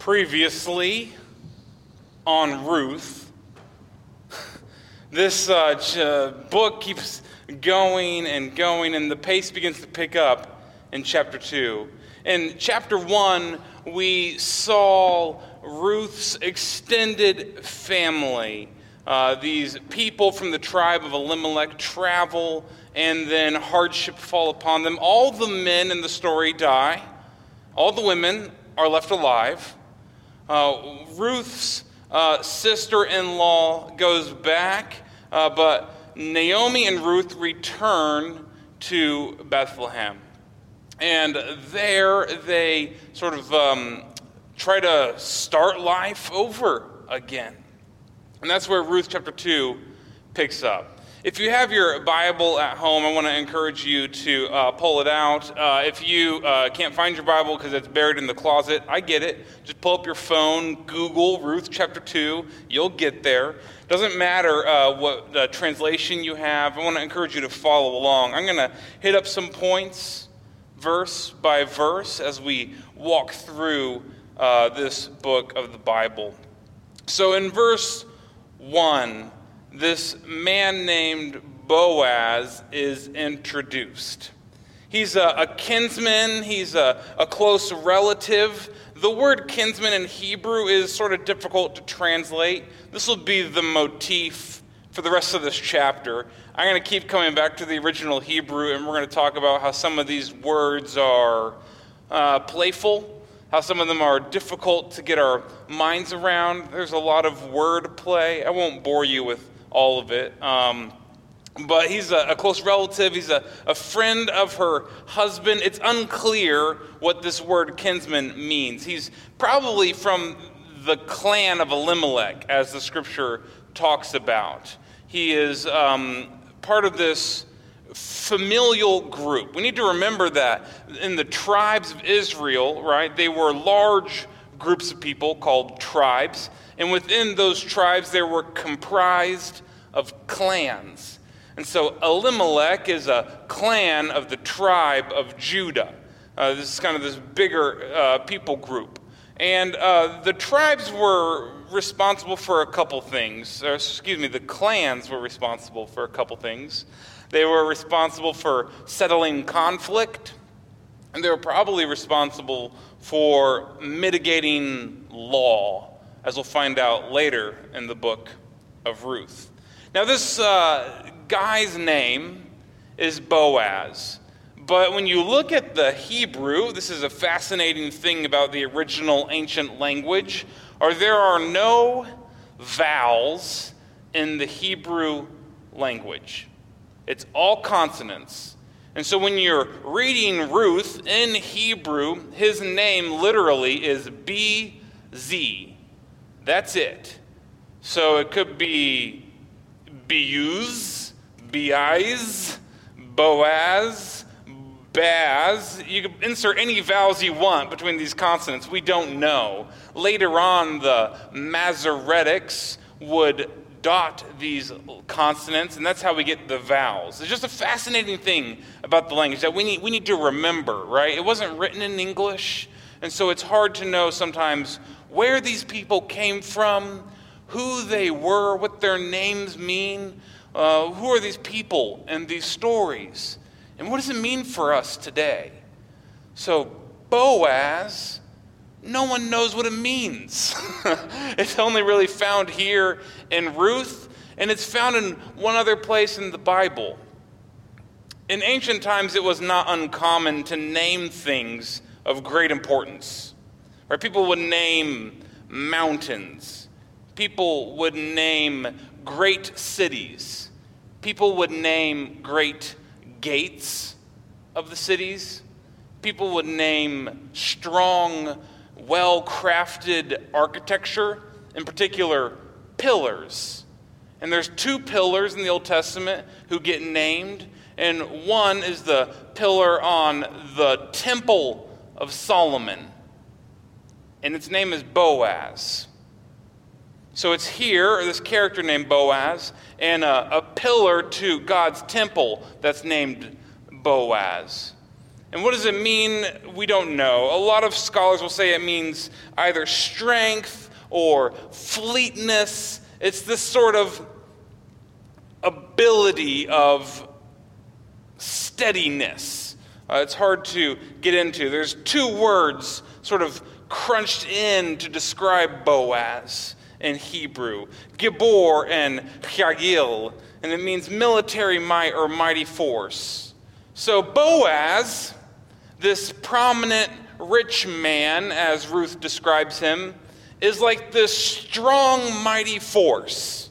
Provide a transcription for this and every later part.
Previously on Ruth, this uh, uh, book keeps going and going, and the pace begins to pick up in chapter 2. In chapter 1, we saw Ruth's extended family. Uh, these people from the tribe of Elimelech travel, and then hardship fall upon them. All the men in the story die, all the women are left alive. Uh, Ruth's uh, sister in law goes back, uh, but Naomi and Ruth return to Bethlehem. And there they sort of um, try to start life over again. And that's where Ruth chapter 2 picks up. If you have your Bible at home, I want to encourage you to uh, pull it out. Uh, if you uh, can't find your Bible because it's buried in the closet, I get it. Just pull up your phone, Google Ruth chapter 2, you'll get there. Doesn't matter uh, what translation you have, I want to encourage you to follow along. I'm going to hit up some points, verse by verse, as we walk through uh, this book of the Bible. So in verse 1, this man named Boaz is introduced. He's a, a kinsman, he's a, a close relative. The word kinsman in Hebrew is sort of difficult to translate. This will be the motif for the rest of this chapter. I'm going to keep coming back to the original Hebrew, and we're going to talk about how some of these words are uh, playful how some of them are difficult to get our minds around. There's a lot of word play. I won't bore you with all of it. Um, but he's a, a, close relative, he's a, a friend of her husband. It's unclear what this word kinsman means. He's probably from the clan of Elimelech, as the scripture talks about. He is um, part of this familial group. We need to remember that in the tribes of Israel, right, they were large groups of people called tribes. And within those tribes, there were comprised of clans. And so Elimelech is a clan of the tribe of Judah. Uh, this is kind of this bigger uh, people group. And uh, the tribes were responsible for a couple things. Or, excuse me, the clans were responsible for a couple things. They were responsible for settling conflict, and they were probably responsible for mitigating law, as we'll find out later in the book of Ruth. Now, this uh, guy's name is Boaz. But when you look at the Hebrew, this is a fascinating thing about the original ancient language, or there are no vowels in the Hebrew language. It's all consonants. And so when you're reading Ruth in Hebrew, his name literally is B Z. That's it. So it could be Beuz, Beis, Boaz, Baz. You can insert any vowels you want between these consonants. We don't know. Later on, the Masoretics would dot these consonants, and that's how we get the vowels. It's just a fascinating thing about the language that we need, we need to remember, right? It wasn't written in English, and so it's hard to know sometimes where these people came from, who they were, what their names mean, uh, who are these people and these stories, and what does it mean for us today? So, Boaz no one knows what it means. it's only really found here in Ruth, and it's found in one other place in the Bible. In ancient times, it was not uncommon to name things of great importance. Right? People would name mountains, people would name great cities, people would name great gates of the cities, people would name strong well crafted architecture, in particular, pillars. And there's two pillars in the Old Testament who get named, and one is the pillar on the Temple of Solomon, and its name is Boaz. So it's here, this character named Boaz, and a, a pillar to God's temple that's named Boaz. And what does it mean? We don't know. A lot of scholars will say it means either strength or fleetness. It's this sort of ability of steadiness. Uh, it's hard to get into. There's two words sort of crunched in to describe Boaz in Hebrew Gibor and Chayil, and it means military might or mighty force. So Boaz, this prominent rich man, as Ruth describes him, is like this strong, mighty force.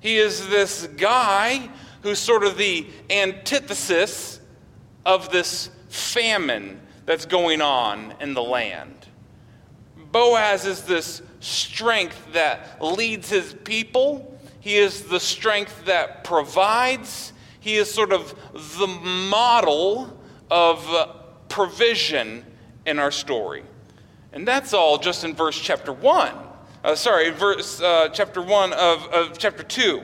He is this guy who's sort of the antithesis of this famine that's going on in the land. Boaz is this strength that leads his people. He is the strength that provides. He is sort of the model of provision in our story. And that's all just in verse chapter 1. Uh, sorry, verse uh, chapter 1 of, of chapter 2.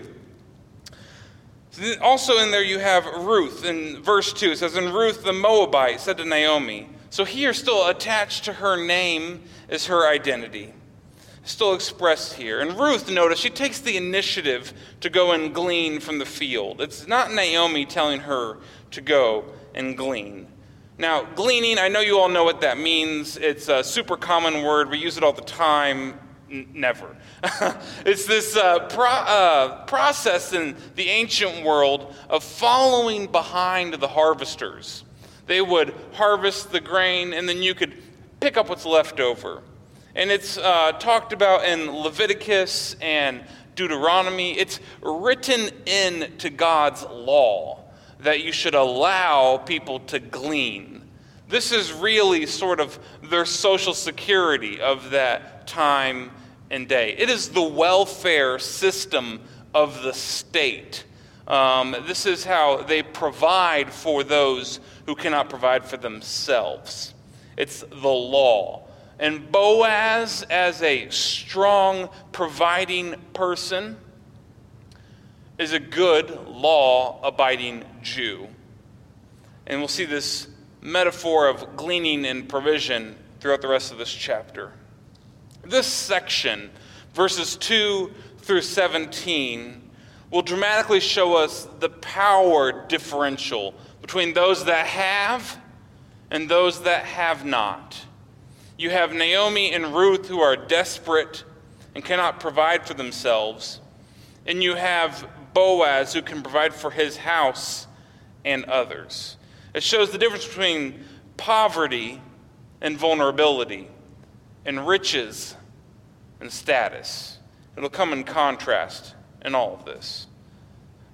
Also, in there, you have Ruth in verse 2. It says, And Ruth the Moabite said to Naomi, So here, still attached to her name, is her identity. Still expressed here. And Ruth, notice, she takes the initiative to go and glean from the field. It's not Naomi telling her to go and glean. Now, gleaning, I know you all know what that means. It's a super common word. We use it all the time. N- never. it's this uh, pro- uh, process in the ancient world of following behind the harvesters. They would harvest the grain, and then you could pick up what's left over. And it's uh, talked about in Leviticus and Deuteronomy. It's written into God's law that you should allow people to glean. This is really sort of their social security of that time and day. It is the welfare system of the state. Um, this is how they provide for those who cannot provide for themselves. It's the law. And Boaz, as a strong, providing person, is a good law abiding Jew. And we'll see this metaphor of gleaning and provision throughout the rest of this chapter. This section, verses 2 through 17, will dramatically show us the power differential between those that have and those that have not. You have Naomi and Ruth who are desperate and cannot provide for themselves. And you have Boaz who can provide for his house and others. It shows the difference between poverty and vulnerability, and riches and status. It'll come in contrast in all of this.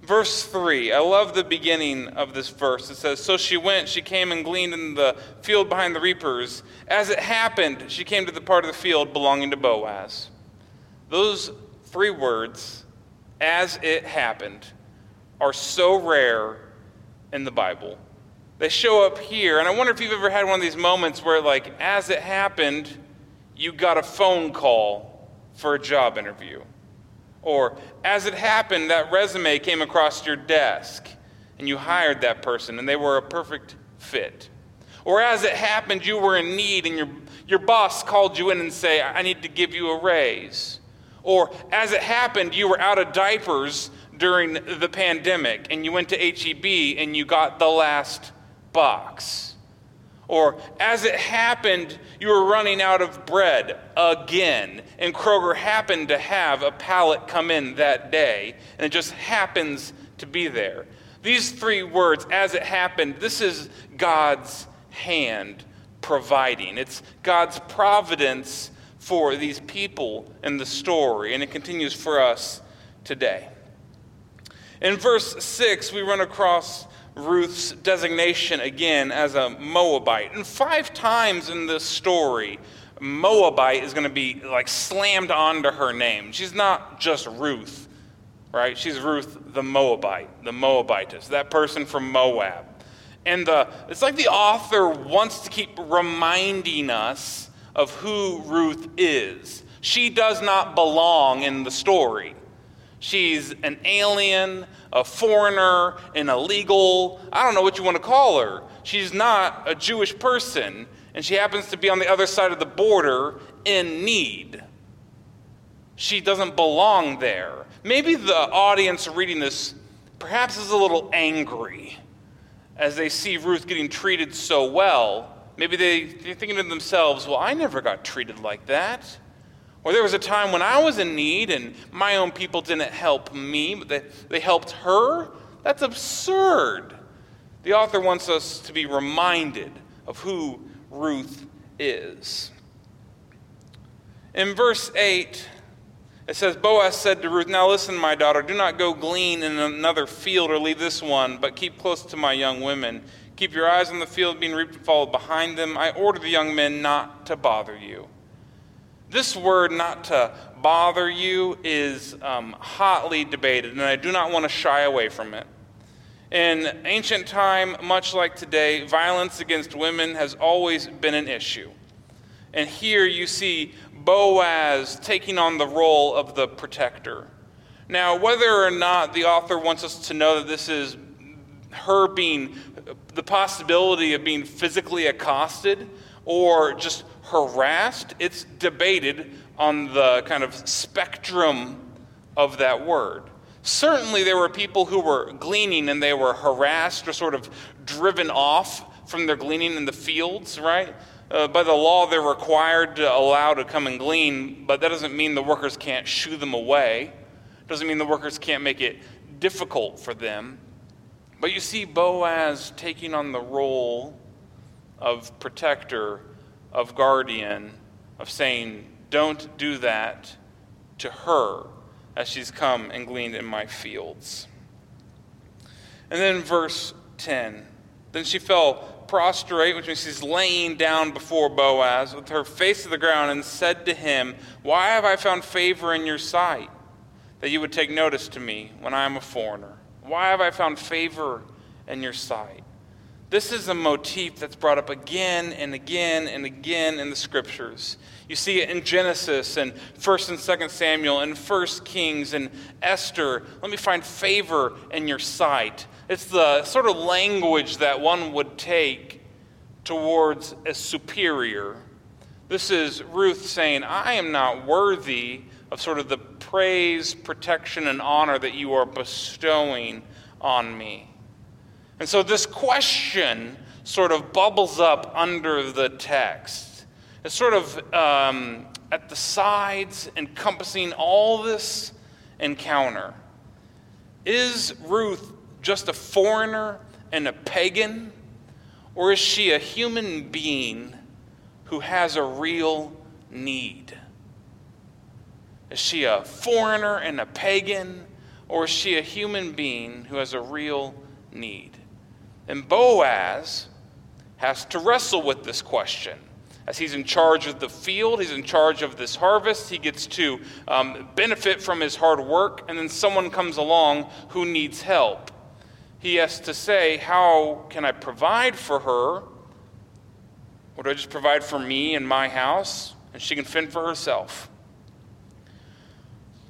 Verse 3, I love the beginning of this verse. It says, So she went, she came and gleaned in the field behind the reapers. As it happened, she came to the part of the field belonging to Boaz. Those three words as it happened are so rare in the Bible. They show up here, and I wonder if you've ever had one of these moments where, like, as it happened, you got a phone call for a job interview. Or, as it happened, that resume came across your desk and you hired that person and they were a perfect fit. Or, as it happened, you were in need and your, your boss called you in and say, I need to give you a raise. Or, as it happened, you were out of diapers during the pandemic and you went to HEB and you got the last box. Or, as it happened, you were running out of bread again, and Kroger happened to have a pallet come in that day, and it just happens to be there. These three words, as it happened, this is God's hand providing. It's God's providence for these people in the story, and it continues for us today. In verse 6, we run across Ruth's designation again as a Moabite. And five times in this story, Moabite is going to be like slammed onto her name. She's not just Ruth, right? She's Ruth the Moabite, the Moabitess, that person from Moab. And the, it's like the author wants to keep reminding us of who Ruth is. She does not belong in the story. She's an alien, a foreigner, an illegal. I don't know what you want to call her. She's not a Jewish person, and she happens to be on the other side of the border in need. She doesn't belong there. Maybe the audience reading this perhaps is a little angry as they see Ruth getting treated so well. Maybe they, they're thinking to themselves, well, I never got treated like that. Or there was a time when I was in need and my own people didn't help me, but they, they helped her? That's absurd. The author wants us to be reminded of who Ruth is. In verse 8, it says, Boaz said to Ruth, Now listen, my daughter, do not go glean in another field or leave this one, but keep close to my young women. Keep your eyes on the field being reaped and follow behind them. I order the young men not to bother you. This word, not to bother you, is um, hotly debated, and I do not want to shy away from it. In ancient time, much like today, violence against women has always been an issue. And here you see Boaz taking on the role of the protector. Now, whether or not the author wants us to know that this is her being the possibility of being physically accosted or just harassed, it's debated on the kind of spectrum of that word. Certainly, there were people who were gleaning and they were harassed or sort of driven off from their gleaning in the fields, right? Uh, by the law, they're required to allow to come and glean, but that doesn't mean the workers can't shoo them away. Doesn't mean the workers can't make it difficult for them. But you see Boaz taking on the role of protector of guardian, of saying, Don't do that to her as she's come and gleaned in my fields. And then verse 10 Then she fell prostrate, which means she's laying down before Boaz with her face to the ground, and said to him, Why have I found favor in your sight that you would take notice to me when I am a foreigner? Why have I found favor in your sight? This is a motif that's brought up again and again and again in the scriptures. You see it in Genesis and 1st and 2nd Samuel and 1st Kings and Esther. Let me find favor in your sight. It's the sort of language that one would take towards a superior. This is Ruth saying, I am not worthy of sort of the praise, protection, and honor that you are bestowing on me. And so this question sort of bubbles up under the text. It's sort of um, at the sides, encompassing all this encounter. Is Ruth just a foreigner and a pagan? Or is she a human being who has a real need? Is she a foreigner and a pagan? Or is she a human being who has a real need? And Boaz has to wrestle with this question. As he's in charge of the field, he's in charge of this harvest, he gets to um, benefit from his hard work, and then someone comes along who needs help. He has to say, How can I provide for her? Or do I just provide for me and my house? And she can fend for herself.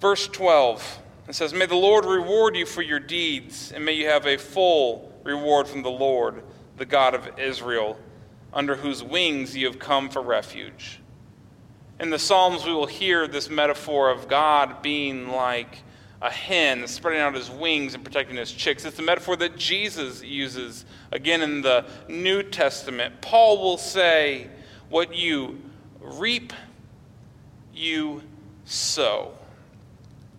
Verse 12 it says, May the Lord reward you for your deeds, and may you have a full reward from the Lord, the God of Israel, under whose wings you have come for refuge. In the Psalms, we will hear this metaphor of God being like a hen spreading out his wings and protecting his chicks. It's a metaphor that Jesus uses again in the New Testament. Paul will say, What you reap, you sow.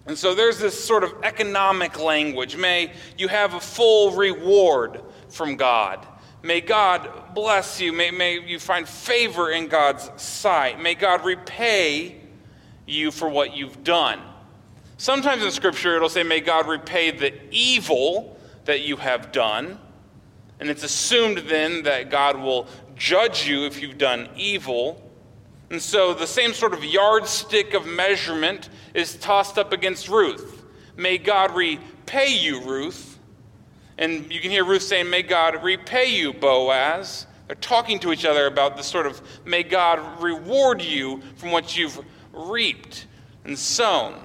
And so there's this sort of economic language. May you have a full reward from God. May God bless you. May, may you find favor in God's sight. May God repay you for what you've done. Sometimes in Scripture it'll say, May God repay the evil that you have done. And it's assumed then that God will judge you if you've done evil. And so the same sort of yardstick of measurement is tossed up against Ruth. May God repay you, Ruth. And you can hear Ruth saying, May God repay you, Boaz. They're talking to each other about this sort of, may God reward you from what you've reaped and sown.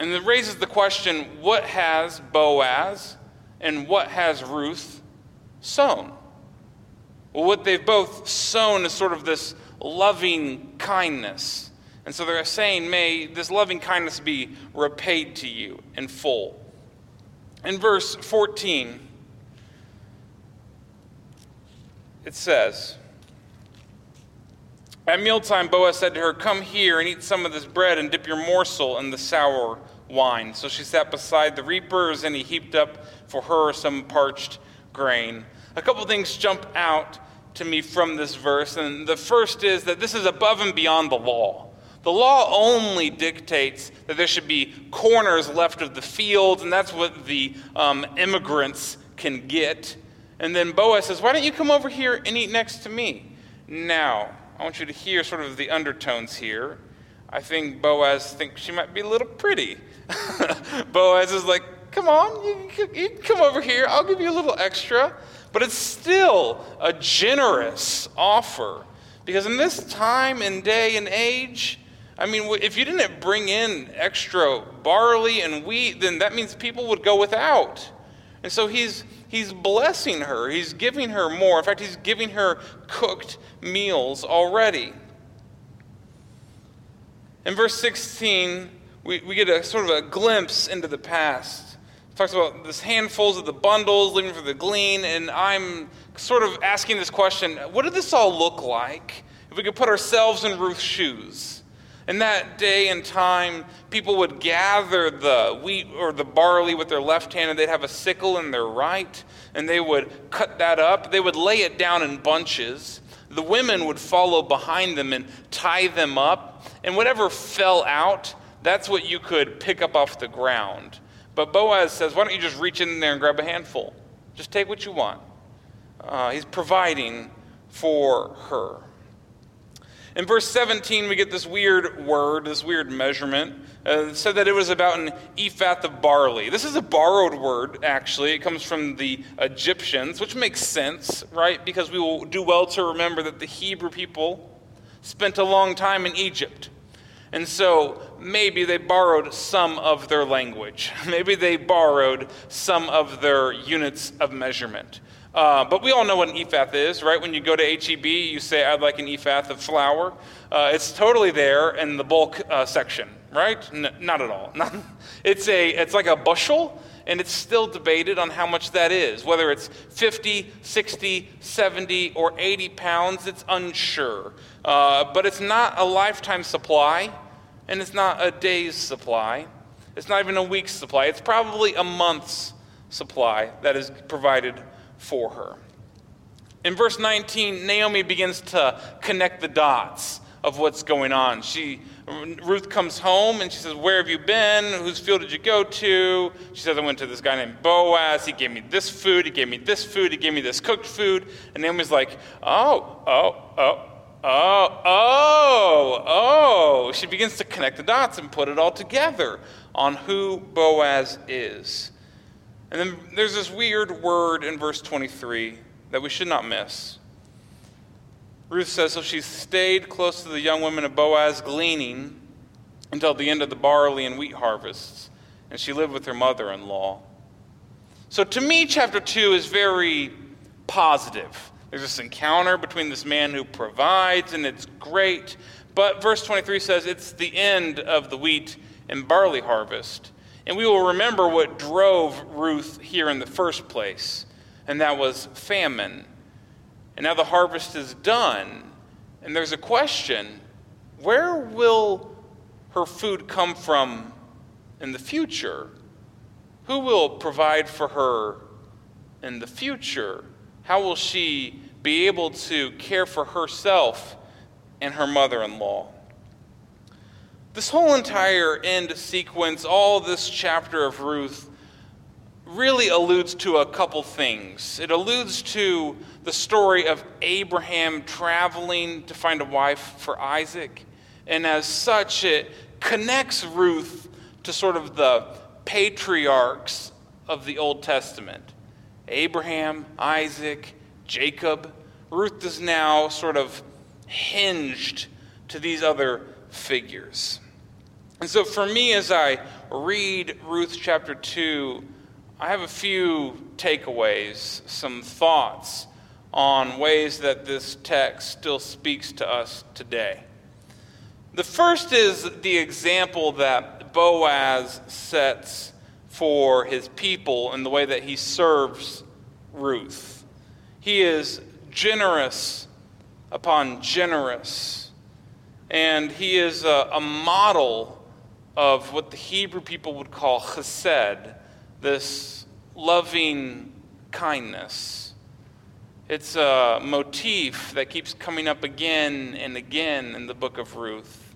And it raises the question what has Boaz and what has Ruth sown? Well, what they've both sown is sort of this loving kindness. And so they're saying, May this loving kindness be repaid to you in full. In verse 14, it says, At mealtime, Boaz said to her, Come here and eat some of this bread and dip your morsel in the sour wine. So she sat beside the reapers, and he heaped up for her some parched grain. A couple things jump out to me from this verse, and the first is that this is above and beyond the law. The law only dictates that there should be corners left of the fields, and that's what the um, immigrants can get. And then Boaz says, Why don't you come over here and eat next to me? Now, I want you to hear sort of the undertones here. I think Boaz thinks she might be a little pretty. Boaz is like, Come on, you, you come over here. I'll give you a little extra. But it's still a generous offer. Because in this time and day and age, I mean, if you didn't bring in extra barley and wheat, then that means people would go without. And so he's, he's blessing her. He's giving her more. In fact, he's giving her cooked meals already. In verse 16, we, we get a sort of a glimpse into the past talks about this handfuls of the bundles leaving for the glean, and I'm sort of asking this question what did this all look like if we could put ourselves in Ruth's shoes? In that day and time, people would gather the wheat or the barley with their left hand, and they'd have a sickle in their right, and they would cut that up. They would lay it down in bunches. The women would follow behind them and tie them up, and whatever fell out, that's what you could pick up off the ground. But Boaz says, Why don't you just reach in there and grab a handful? Just take what you want. Uh, he's providing for her. In verse 17, we get this weird word, this weird measurement. Uh, said that it was about an ephah of barley. This is a borrowed word, actually. It comes from the Egyptians, which makes sense, right? Because we will do well to remember that the Hebrew people spent a long time in Egypt. And so maybe they borrowed some of their language. Maybe they borrowed some of their units of measurement. Uh, but we all know what an ephah is, right? When you go to HEB, you say, I'd like an ephah of flour. Uh, it's totally there in the bulk uh, section, right? Not at all. it's, a, it's like a bushel, and it's still debated on how much that is. Whether it's 50, 60, 70, or 80 pounds, it's unsure. Uh, but it's not a lifetime supply and it's not a day's supply. It's not even a week's supply. It's probably a month's supply that is provided for her. In verse 19, Naomi begins to connect the dots of what's going on. She Ruth comes home and she says, Where have you been? Whose field did you go to? She says, I went to this guy named Boaz. He gave me this food. He gave me this food. He gave me this cooked food. And Naomi's like, Oh, oh, oh, Oh, oh, oh. She begins to connect the dots and put it all together on who Boaz is. And then there's this weird word in verse 23 that we should not miss. Ruth says, So she stayed close to the young women of Boaz, gleaning until the end of the barley and wheat harvests, and she lived with her mother in law. So to me, chapter 2 is very positive. There's this encounter between this man who provides, and it's great. But verse 23 says it's the end of the wheat and barley harvest. And we will remember what drove Ruth here in the first place, and that was famine. And now the harvest is done, and there's a question where will her food come from in the future? Who will provide for her in the future? How will she be able to care for herself and her mother in law? This whole entire end sequence, all this chapter of Ruth, really alludes to a couple things. It alludes to the story of Abraham traveling to find a wife for Isaac, and as such, it connects Ruth to sort of the patriarchs of the Old Testament. Abraham, Isaac, Jacob. Ruth is now sort of hinged to these other figures. And so, for me, as I read Ruth chapter 2, I have a few takeaways, some thoughts on ways that this text still speaks to us today. The first is the example that Boaz sets for his people in the way that he serves Ruth. He is generous upon generous, and he is a, a model of what the Hebrew people would call chesed, this loving kindness. It's a motif that keeps coming up again and again in the book of Ruth.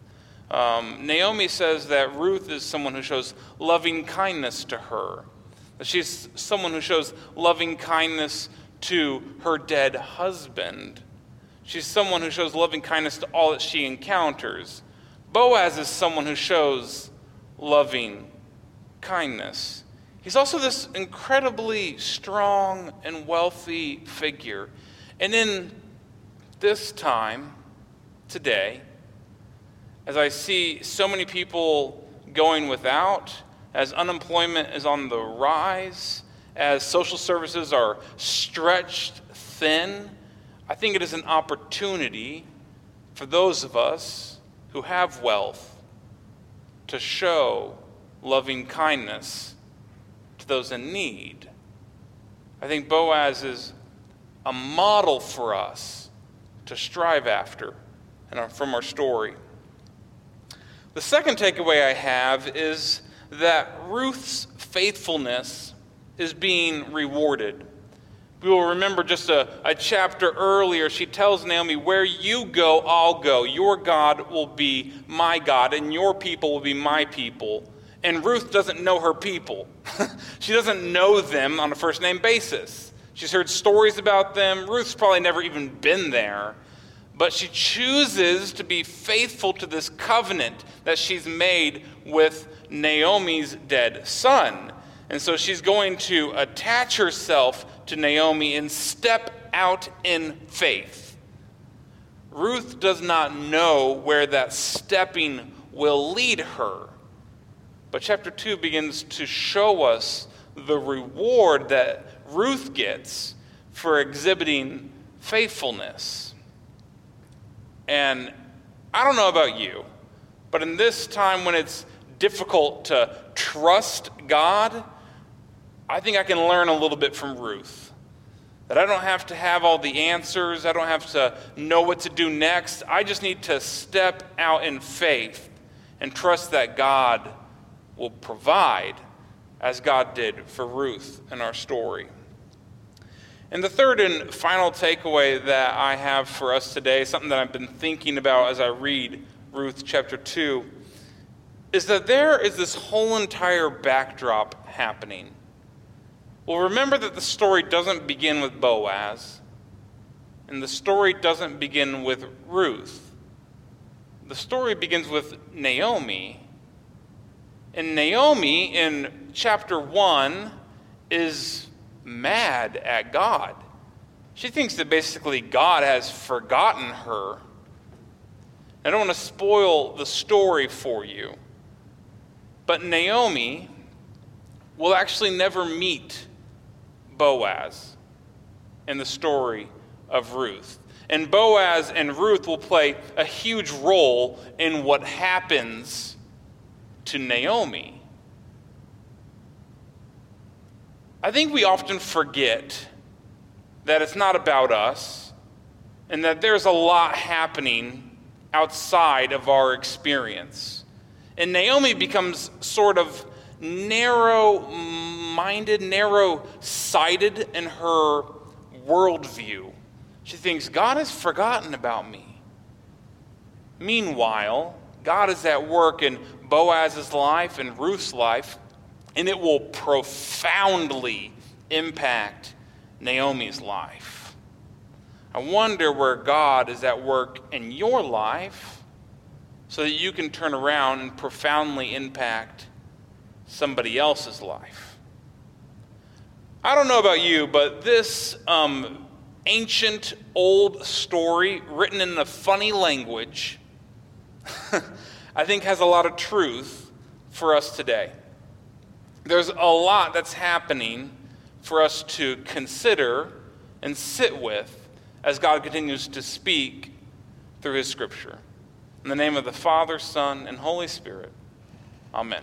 Um, Naomi says that Ruth is someone who shows loving kindness to her. That she's someone who shows loving kindness to her dead husband. She's someone who shows loving kindness to all that she encounters. Boaz is someone who shows loving kindness. He's also this incredibly strong and wealthy figure. And in this time, today, as I see so many people going without, as unemployment is on the rise, as social services are stretched thin, I think it is an opportunity for those of us who have wealth to show loving kindness to those in need. I think Boaz is a model for us to strive after and from our story. The second takeaway I have is that Ruth's faithfulness is being rewarded. We will remember just a, a chapter earlier, she tells Naomi, Where you go, I'll go. Your God will be my God, and your people will be my people. And Ruth doesn't know her people. she doesn't know them on a first name basis. She's heard stories about them. Ruth's probably never even been there. But she chooses to be faithful to this covenant that she's made with Naomi's dead son. And so she's going to attach herself to Naomi and step out in faith. Ruth does not know where that stepping will lead her. But chapter 2 begins to show us the reward that Ruth gets for exhibiting faithfulness. And I don't know about you, but in this time when it's difficult to trust God, I think I can learn a little bit from Ruth. That I don't have to have all the answers, I don't have to know what to do next. I just need to step out in faith and trust that God will provide as God did for Ruth in our story. And the third and final takeaway that I have for us today, something that I've been thinking about as I read Ruth chapter 2, is that there is this whole entire backdrop happening. Well, remember that the story doesn't begin with Boaz, and the story doesn't begin with Ruth. The story begins with Naomi and Naomi in chapter 1 is mad at God. She thinks that basically God has forgotten her. I don't want to spoil the story for you, but Naomi will actually never meet Boaz in the story of Ruth. And Boaz and Ruth will play a huge role in what happens to Naomi. I think we often forget that it's not about us and that there's a lot happening outside of our experience. And Naomi becomes sort of narrow minded, narrow sighted in her worldview. She thinks, God has forgotten about me. Meanwhile, God is at work in Boaz's life and Ruth's life, and it will profoundly impact Naomi's life. I wonder where God is at work in your life so that you can turn around and profoundly impact somebody else's life. I don't know about you, but this um, ancient old story written in a funny language I think has a lot of truth for us today. there's a lot that's happening for us to consider and sit with as God continues to speak through his scripture. In the name of the Father, Son, and Holy Spirit, amen.